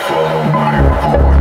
follow my heart.